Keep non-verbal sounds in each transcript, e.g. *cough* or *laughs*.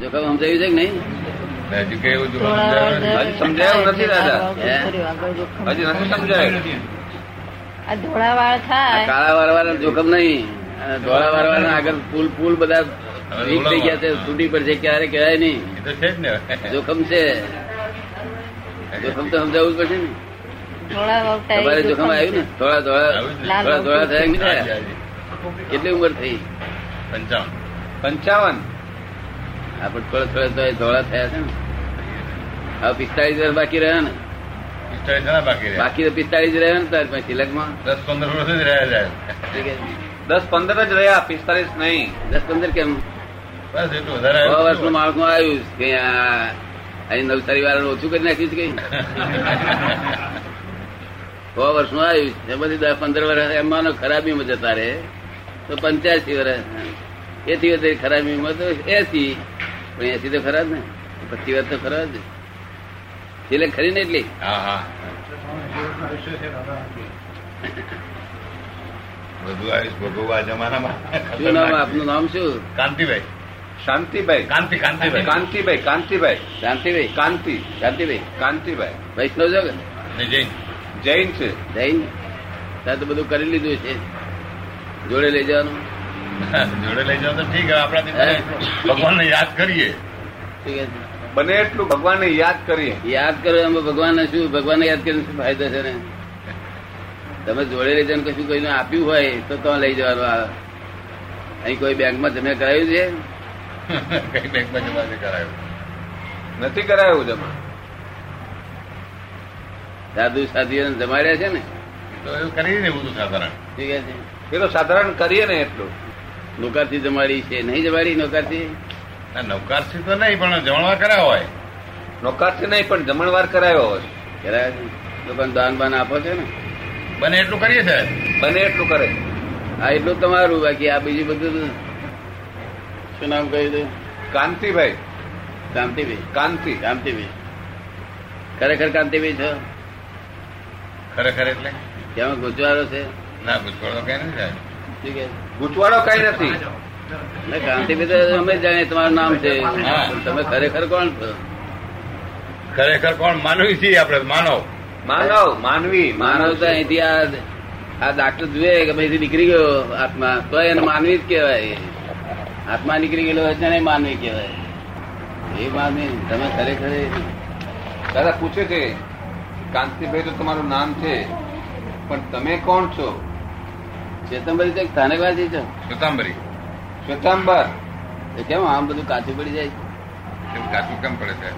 જોખમ સમજાયું છે કે નહીં? હજુ સમજાયું નથી. હજી સમજાયું નથી દાદા. હજી નથી સમજાયું? ધોળા થાય. કાળા વાળવાના જોખમ નહીં. ધોળા વાળવાના આગળ પુલ પુલ બધા વીક થઈ ગયા છે તૂટી છે ક્યારે કહેવાય નહીં. તો છે જ જોખમ છે. જોખમ તો સમજાવવું જ પડશે ને. ધોળા તમારે જોખમ આવ્યું ને? થોડા થોડા ધોળા ધોળા થોડા થોડા થયા. કેટલી ઉંમર થઈ? પંચાવન. પંચાવન? આપણે થોડા થોડા ધોળા થયા છે ને. હવે પિસ્તાળીસ વર્ષ બાકી રહ્યા ને. પિસ્તાળીસ જણા બાકી રહ્યા. બાકી તો પિસ્તાળીસ રહ્યા ને તાર પછી લગમાં દસ પંદર વર્ષ જ રહ્યા? દસ પંદર જ રહ્યા પિસ્તાલીસ નહીં. દસ પંદર કેમ? બસ એટલું વધારે વર્ષનું માળખું આવ્યું કે અહીં નવસારી વાળાનું ઓછું કરી નાખ્યું છે કઈ *laughs* છ વર્ષનું આવ્યું એમાંથી દસ પંદર વર્ષ એમાં ખરાબી ખરાબીમાં જતા રહે તો પંચ્યાસી વર્ષ. એથી વધારે ખરાબીમાં તો એસી. પણ એસી તો ખરા જ ને. પચી વાત તો ખરા જ. એટલે ખરી ને એટલી? શું નામ? આપનું નામ શું? કાંતિભાઈ. શાંતિભાઈ. કાંતિ કાંતિભાઈ. કાંતિભાઈ કાંતિભાઈ. શાંતિભાઈ. કાંતિ શાંતિભાઈ. કાંતિભાઈ. વૈષ્ણવ છો કે જૈન. જૈન છે. જૈન. ત્યાં તો બધું કરી લીધું છે. જોડે લઈ જવાનું. *laughs* જોડે લઈ જાવ તો ઠીક આપણાથી ભગવાનને યાદ કરીએ. બને એટલું ભગવાનને યાદ કરીએ. યાદ કરો એમાં ભગવાનને શું? ભગવાનને યાદ કરીને શું ફાયદો છે ને? તમે જોડે લઈ જઈને કશું કોઈને આપ્યું હોય તો તો લઈ જવાનું આવે. અહીં કોઈ બેંકમાં જમે કરાયું છે? *laughs* કઈ બેંકમાં જમા નથી કરાયું. નથી કરાયું જમા. સાધુ સાધુઓને જમાડ્યા છે ને? તો એવું કરીએ ને બધું સાધારણ. ઠીક છે. એ તો સાધારણ કરીએ ને એટલું. નોકરથી જમાડી છે નહીં જમાડી નોકરથી? ના નૌકારથી તો નહીં પણ જમણવાર કરાયો હોય. નૌકારથી નહીં પણ જમણવાર કરાયો હોય. કરાય લોકોને દાન બાન આપો છે ને. બને એટલું કરીએ છે? બને એટલું કરે. આ એટલું તમારું બાકી આ બીજું બધું શું નામ કહ્યું હતું? કાંતિભાઈ. કાંતિભાઈ. કાંતિ. કાંતિભાઈ. ખરેખર કાંતિભાઈ છો? ખરેખર એટલે? કેમ ગુજવારો છે? ના ગુજકોડો કઈ નહીં થાય. ઠીક છે ગુજવાડો કઈ નથી. કાંતિભાઈ અમે જાણીએ તમારું નામ છે. તમે ખરેખર કોણ? છો ખરેખર કોણ? માનવી છીએ આપણે માનવ. માનવ. માનવી માનવ તો અહીંથી આ આ ડાક્ટર જુએ કે ભાઈ નીકળી ગયો આત્મા. તો એને માનવી જ કહેવાય. આત્મા નીકળી ગયેલો હોય તેને માનવી કહેવાય. એ માનવી તમે ખરેખર દાદા પૂછે છે કાંતિભાઈ તો તમારું નામ છે પણ તમે કોણ છો? ચેતનભાઈ તો સ્થાનકવાસી છે. શ્વેતાંબરી. શ્વેતાંબર. એ કેમ આમ બધું કાચું પડી જાય? છે કાચું કેમ પડે છે?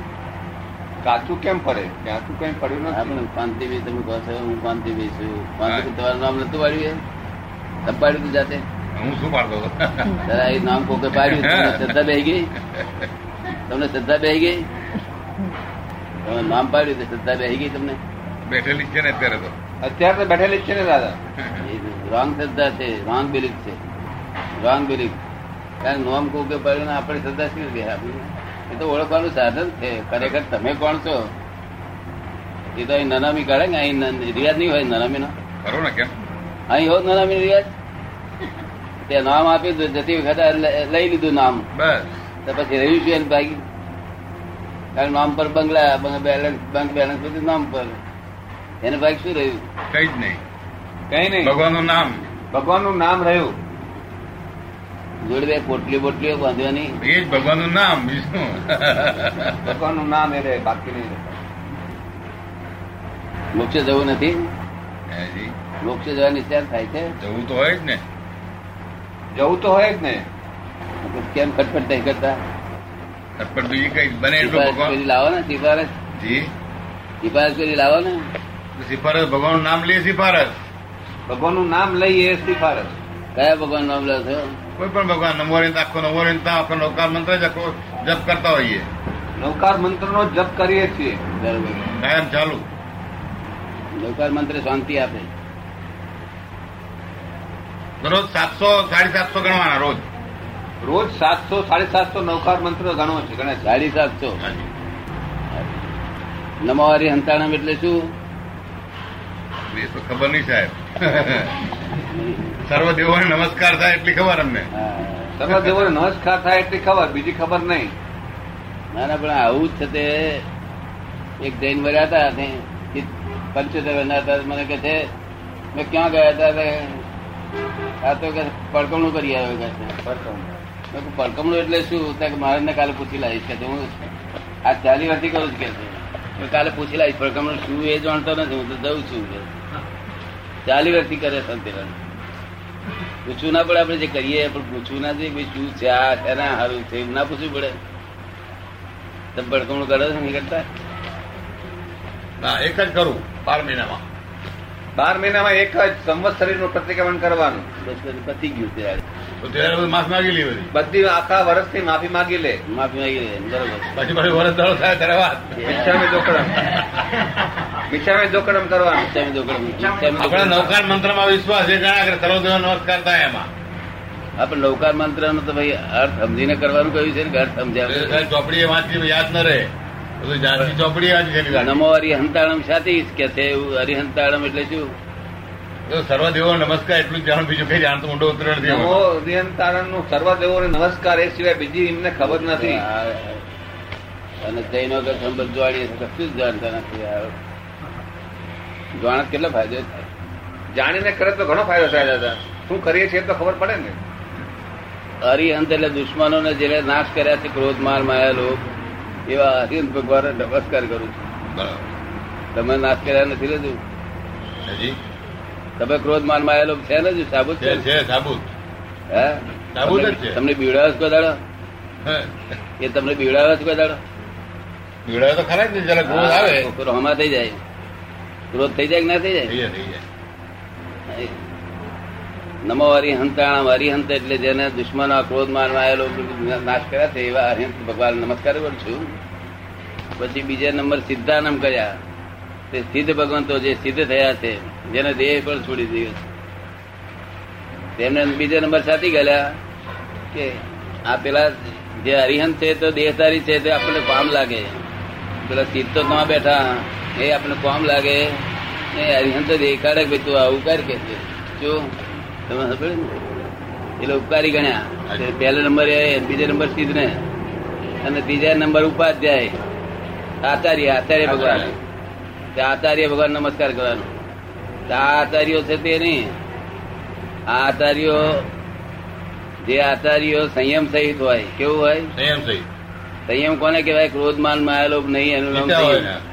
કાચું કેમ પડે? કાચું કઈ પડ્યું આપણે કાંતિભાઈ તમે કહો છો હું કાંતિભાઈ છું. કાંતિભાઈ તમારું નામ નતું પાડ્યું એ? તબ પાડ્યું તું જાતે? હું શું પાડતો દાદા એ નામ કોકે પાડ્યું? *laughs* તમને શ્રદ્ધા બેહી ગઈ? તમને શ્રદ્ધા બેહી ગઈ? તમે નામ પાડ્યું તો શ્રદ્ધા બેહી ગઈ તમને? બેઠેલી છે ને અત્યારે તો. અત્યારે તો બેઠેલી જ છે ને દાદા. *laughs* રોંગ શ્રદ્ધા છે રોંગ બિલીફ છે રોંગ બિલીફ કારણ નોમ કોકે પાડ્યું આપણે શ્રદ્ધા શું કે એ તો ઓળખવાનું સાધન છે. ખરેખર તમે કોણ છો? એ તો અહીં નનામી કાઢે ને અહીં રિયાજ નહીં હોય નનામી નો ખરો ને કેમ? અહીં હોત નનામી રિયાજ તે નામ આપ્યું જતી વખતે લઈ લીધું નામ. બસ. તો પછી રહ્યું છે એને ભાગી. કારણ નામ પર બંગલા બંગ- બેલેન્સ બેંક બેલેન્સ બધું નામ પર. એને ભાગ શું રહ્યું? કઈ જ નહીં. કઈ નહીં. ભગવાનનું નામ. ભગવાનનું નામ રહ્યું. જોડે બે પોટલી બોટલીઓ બાંધવાની. એ જ ભગવાનનું નામ બીજું ભગવાનનું નામ એ રહે બાકી નહીં મોક્ષે જવું નથી? મોક્ષે જવાની ઈચ્છા થાય છે? જવું તો હોય જ ને. જવું તો હોય જ ને. કેમ ખટપટ નહીં કરતા? ખટપટ બીજી કઈ બને એટલું ભગવાન? લાવો ને સિફારસ. જી. સિફારસ કરી લાવો ને. સિફારસ ભગવાનનું નામ લે સિફારસ. ભગવાનનું નામ લઈએ સિફારસ. કયા ભગવાન નામ લે છે? કોઈ પણ ભગવાન નમોરિંદ આખો નમોરિંદ આખો નૌકાર મંત્ર જ આખો જપ કરતા હોઈએ. નૌકાર મંત્ર નો જપ કરીએ છીએ. બરોબર. કાયમ ચાલુ. નૌકાર મંત્ર શાંતિ આપે. રોજ સાતસો સાડી સાતસો ગણવાના રોજ. રોજ સાતસો સાડી સાતસો નૌકાર મંત્ર ગણો છે ગણે સાડી સાતસો. નમાવારી હંતાણમ એટલે શું? એ તો ખબર નહીં સાહેબ. સર્વ દેવોને નમસ્કાર થાય એટલી ખબર અમને. સર્વ દેવોને નમસ્કાર થાય એટલી ખબર બીજી ખબર નહીં. ના ના પણ આવું જ છે તે. એક જૈન વર્યા હતા પંચોતેર વર્ષના હતા મને કે છે મેં ક્યાં ગયા હતા? આ તો કે પડકમણું કરી આવ્યો કે કીધું, પડકમણું એટલે શું? કે મારે કાલે પૂછી લાવીશ કે હું આ ચાલી વર્ષથી કરું છું કે કાલે પૂછી લાવીશ પડકમણું શું એ જાણતો નથી હું તો જઉં છું કે ચાલી વ્યક્તિ કરે સંતુલન પૂછવું ના પડે આપણે જે કરીએ પણ પૂછવું ના જોઈએ શું છે આ શેના સારું છે એવું ના પૂછવું પડે. તમે પડકમણું કરો છો નહીં કરતા? ના એક જ કરું બાર મહિનામાં. બાર મહિનામાં એક જ સંવત્સરી નું પ્રતિક્રમણ કરવાનું પતી ગયું ત્યારે. માફ માગી લે બધી. આખા આખા વર્ષથી માફી માગી લે. માફી માગી લે બરોબર. પછી પછી વર્ષ દાડો થાય ત્યારે વાત. મિચ્છામી જોકડમ મિચ્છામી જોકડમ કરવાનું. ઈચ્છામી જોકડમ આપણા. નૌકાર મંત્રમાં વિશ્વાસ એ ગણા કે સર્વદેવ નમસ્કાર થાય એમાં. આપણે નૌકાર મંત્ર નો તો ભાઈ અર્થ સમજીને કરવાનું કહ્યું છે ને અર્થ સમજ્યા ચોપડી વાંચી યાદ ન રહે. ચોપડી વાંચી. નમો હરિહંતાણમ સાથી કે છે એવું હરિહંતાણમ એટલે શું? તો સર્વદેવો નમસ્કાર એટલું જાણ બીજું કઈ જાણતો ઊંડો ઉતરણ નમો એમાં. નું સર્વ દેવોને નમસ્કાર એ સિવાય બીજી એમને ખબર નથી. અને જૈનો કે સંબંધ જોડી કશું જ જાણતા નથી. જાણ કેટલો ફાયદો થાય? જાણીને કરે તો ઘણો ફાયદો થાય દાદા. શું કરીએ છીએ તો ખબર પડે ને. હરિહંત એટલે દુશ્મનોને જેને નાશ કર્યા છે ક્રોધ માર માયા લોક એવા હરિહંત ભગવાન નમસ્કાર કરું છું. બરાબર. તમે નાશ કર્યા નથી લીધું હજી? તમે ક્રોધ માનમાં આવેલો છે ને સાબુત છે સાબુત. હે? સાબુત જ છે. તમને બીવડાવે કોઈ દાડો? એ તમને બીવડાવે કોઈ દાડો? પીવડાવે તો ખરા જ ને જરા ક્રોધ આવે. હા, ક્રોધ થઈ જાય. ક્રોધ થઈ જાય કે ના થઈ જાય? થઈ જાય નમો હરિહંતાણમ હરિહંત એટલે જેને દુશ્મનો ક્રોધ માન આવેલો નાશ કર્યા છે એવા હરિહંત ભગવાન નમસ્કાર કરું છું. પછી બીજા નંબર સિદ્ધાનમ કર્યા. તે સિદ્ધ ભગવંતો જે સિદ્ધ થયા છે જેને દેહ પણ છોડી દીધો છે. તેમને બીજા નંબર સાથી ગયા કે આ પેલા જે હરિહંત છે તો દેહધારી છે તે આપણને કામ લાગે. પેલા સિદ્ધ તો ના બેઠા એ આપણને કામ લાગે. એ હરિહંત દેખાડે કે તું આવું કર કે શું તમે ને? એટલે ઉપકારી ગણ્યા. તે પહેલો નંબર એ બીજો નંબર સિદ્ધ ને અને ત્રીજા નંબર ઉપાધ્યાય. આચાર્ય આચાર્ય ભગવાન. તે આચાર્ય ભગવાન નમસ્કાર કરવાનો. આચાર્યો છે તે નહીં. આચાર્યો જે આચાર્યો સંયમ સહિત હોય કેવું હોય? સંયમ સહિત. સંયમ કોને કહેવાય? ક્રોધમાન માયાલોભ નહીં એનું નામ સંયમ.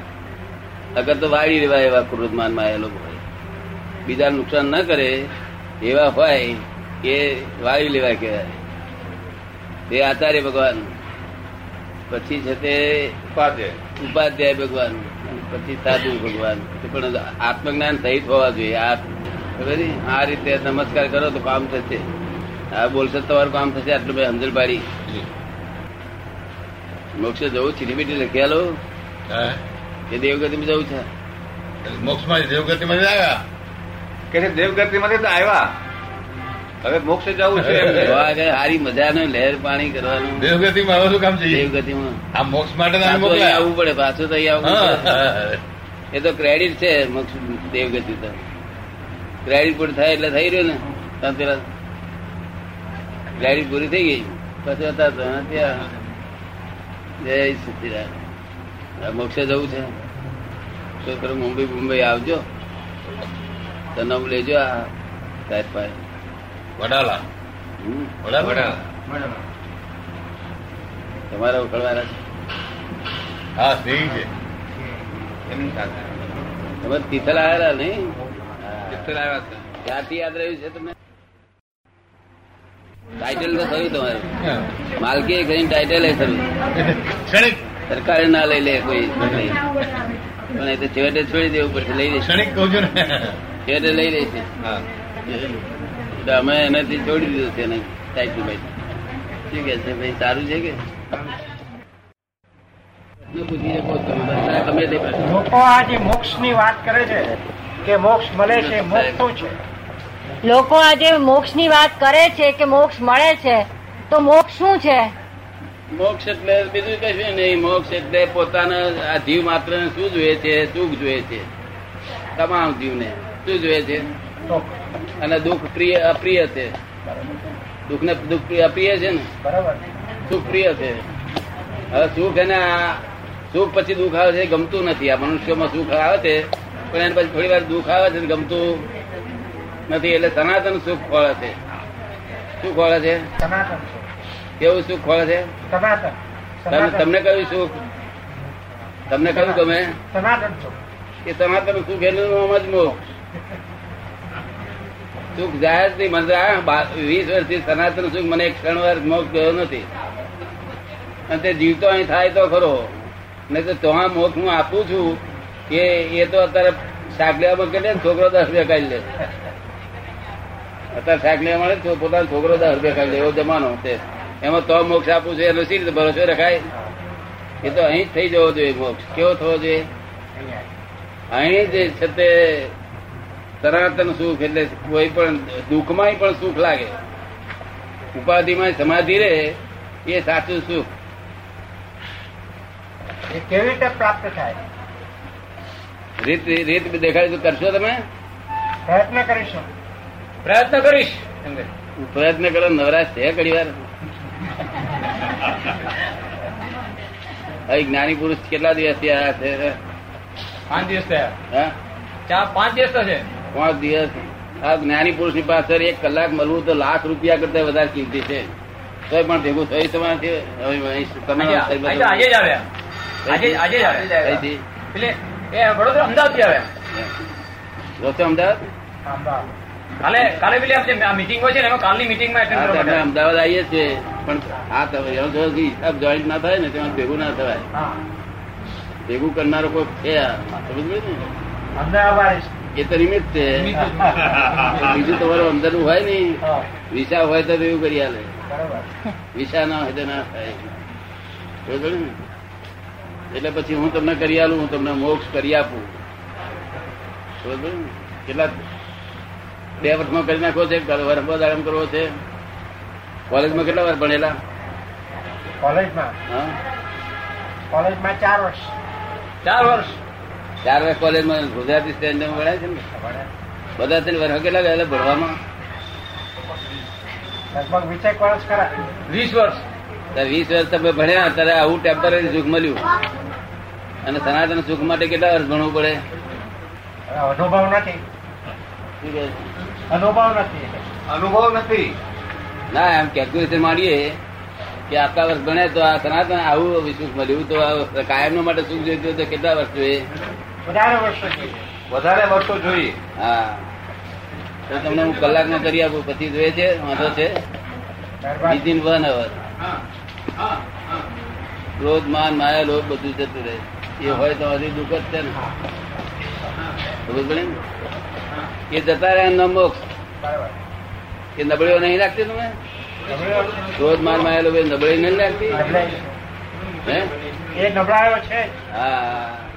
અગર તો વાળી લેવાય એવા ક્રોધમાનમાં એ હોય. બીજા નુકસાન ન કરે એવા હોય એ વાળી લેવાય કહેવાય. તે આચાર્ય ભગવાન. પછી છે તે ઉપાધ્યાય. ઉપાધ્યાય ભગવાન. પછી સાધુ ભગવાન પણ આત્મજ્ઞાન સહિત હોવા જોઈએ. આ રીતે નમસ્કાર કરો તો કામ થશે. આ બોલશે તમારું કામ થશે. આટલું ભાઈ સમજણ પાડી. મોક્ષ જવું છે. બીટી લખેલો હે? કે દેવગતિમાં જવું છે? મોક્ષમાં દેવગતિ માં આવ્યા? કે દેવગતિ માંથી તો આવ્યા? હવે મોક્ષ જવું છે સારી મજા નો લહેર પાણી કરવાનું. દેવગતિ માં શું કામ છે? દેવગતિમાં. આ મોક્ષ માટે આવવું પડે પાછું તો અહીંયા આવવું એ તો ક્રેડિટ છે મોક્ષ દેવગતિ તો. ક્રેડિટ પૂરી થાય એટલે થઈ રહ્યું ને. ત્યાં પેલા ક્રેડિટ પૂરી થઈ ગઈ. પછી હતા તો ત્યાં. જય સચિદાન મોક્ષે જવું છે. તો કરો મુંબઈ મુંબઈ આવજો. તનમ લેજો આ સાહેબ પાસે. વડાલા. વડાલા. તમારા ઉકળવાના છે? હા સિંહ છે. એમની સાથે. તમે તિથલ આવેલા નહીં? તિથલ આવ્યા છે. ક્યાંથી યાદ રહ્યું છે તમને? ટાઇટલ તો થયું તમારું. માલકી કરીને ટાઇટલ એ થયું સરકારે ના લઈ લે કોઈ પણ એ તો છેવટે છોડી દેવું પડશે લઈ લે. ક્ષણિક કહું છું ને. છેવટે લઈ લેશે હા. એટલે અમે એનાથી જોડી દીધું છે એને ભાઈ શું કે છે ભાઈ સારું છે કે? તે. લોકો આજે મોક્ષની વાત કરે છે કે મોક્ષ મળે છે મોક્ષ શું છે? લોકો આજે મોક્ષની વાત કરે છે કે મોક્ષ મળે છે તો મોક્ષ શું છે? મોક્ષ એટલે બીજું કશું નહીં. મોક્ષ એટલે પોતાના આ જીવ માત્ર શું જોઈએ છે સુખ જોઈએ છે? તમામ જીવને શું જોઈએ છે? અને દુઃખ પ્રિય અપ્રિય છે દુઃખ ને દુઃખ પ્રિય અપ્રિય છે ને? બરાબર. સુખ પ્રિય છે હવે સુખ એને સુખ પછી દુઃખ આવે છે ગમતું નથી. આ મનુષ્યમાં સુખ આવે છે પણ એને પછી થોડી વાર દુઃખ આવે છે ગમતું નથી એટલે સનાતન સુખ ખોળે છે. શું ખોળે છે? સનાતન કેવું સુખ ખોળે છે? સનાતન. તમને કયું સુખ? તમને કયું ગમે? સનાતન સુખ. કે સનાતન સુખ એનું જ મોક્ષ સુખ જાય જ નહીં મને વીસ વર્ષથી સનાતન સુખ મને એક ક્ષણ વાર મોક્ષ ગયો નથી. અને તે જીવતો અહીં થાય તો ખરો. ને તો તો મોક્ષ હું આપું છું કે એ તો અત્યારે લેવામાં કે છોકરો દસ રૂપિયા કાઢી લે. અત્યારે શાક મળે તો પોતાનો છોકરો દસ રૂપિયા કાઢી લે એવો જમાનો છે. એમાં તો મોક્ષ આપું છું એનો સી રીતે ભરોસો રખાય? એ તો અહીં જ થઈ જવો જોઈએ મોક્ષ. કેવો થવો જોઈએ? અહીં જ છે તે સનાતન સુખ એટલે કોઈ પણ દુઃખમાં પણ સુખ લાગે. ઉપાધિમાં સમાધિ રે એ સાચું સુખ. કેવી રીતે પ્રાપ્ત થાય? રીત રીત દેખાડી કરશો તમે? પ્રયત્ન કરીશું. પ્રયત્ન કરીશ. પ્રયત્ન કરો નવરાશ છે ઘડી વાર જ્ઞાની પુરુષ કેટલા દિવસ થયા છે? પાંચ દિવસ થયા. હા? ચાર પાંચ દિવસ તો છે પાંચ દિવસ. આ જ્ઞાની પુરુષની પાસે એક કલાક મળવું તો લાખ રૂપિયા કરતા વધારે કિંમતી છે. તો પણ ભેગું થઈ તમારાથી? હવે અહીં તમે આજે આજે આજે જ આવ્યા. આજે આજે જ આવ્યા. કઈથી? એટલે એ વડોદરા અમદાવાદથી આવ્યા. રોજો અમદાવાદ? અમદાવાદ કાલે કાલે પેલી આપણે મીટિંગ હોય છે અમદાવાદ આવીએ છીએ. પણ આ હિસાબ જોઈન્ટ ના થાય ને તેમાં ભેગું ના થવાય. ભેગું કરનારો કોઈ છે સમજ ને? અમદાવાદ એ તો. નિમિત્ત છે બીજું તમારું અંદરનું હોય ને વિસા હોય તો એવું કરી આલે. વિસા ના હોય તો ના થાય? એટલે પછી હું તમને કરી આલું હું તમને મોક્ષ કરી આપું? કેટલા બે વર્ષમાં કરી નાખો છે? વર્ષમાં આરામ કરવો છે? કોલેજમાં કેટલા વાર ભણેલા? કોલેજમાં? કોલેજમાં ચાર વર્ષ. ચાર વર્ષ? ચાર વર્ષ કોલેજમાં ગુજરાતી સ્ટેન્ડર્ડ ભણાય છે ને? બધા ત્રણ વર્ષ કેટલા ગયા? ભણવામાં વીસ વર્ષ. વીસ વર્ષ તમે ભણ્યા ત્યારે આવું ટેમ્પરરી સુખ મળ્યું. અને સનાતન સુખ માટે કેટલા વર્ષ ભણવું પડે? અનુભવ નથી. અનુભવ નથી. અનુભવ નથી. ના એમ કેલ્ક્યુલેશન માંડીએ કે આટલા વર્ષ ભણ્યા તો આ સનાતન આવું સુખ મળ્યું. તો આ કાયમ માટે સુખ જોઈતું હોય તો કેટલા વર્ષ જોઈએ? વધારે વર્ષો જોઈએ. વધારે વર્ષો જોઈએ. હા. તો તમને હું કલાકમાં કરી આપું પછી જોઈએ છે વાંધો છે. વિધિન વન અવર ક્રોધ માન માયા લોભ બધું જતું રહે. એ હોય તો હજી દુઃખ જ છે ને. ખબર પડે ને? એ જતા રહે એમનો મોક્ષ. એ નબળીઓ નહીં રાખતી તમે? ક્રોધ માન માયા લોભ એ નબળી નહીં લાગતી હે? એ નબળાયો છે. હા.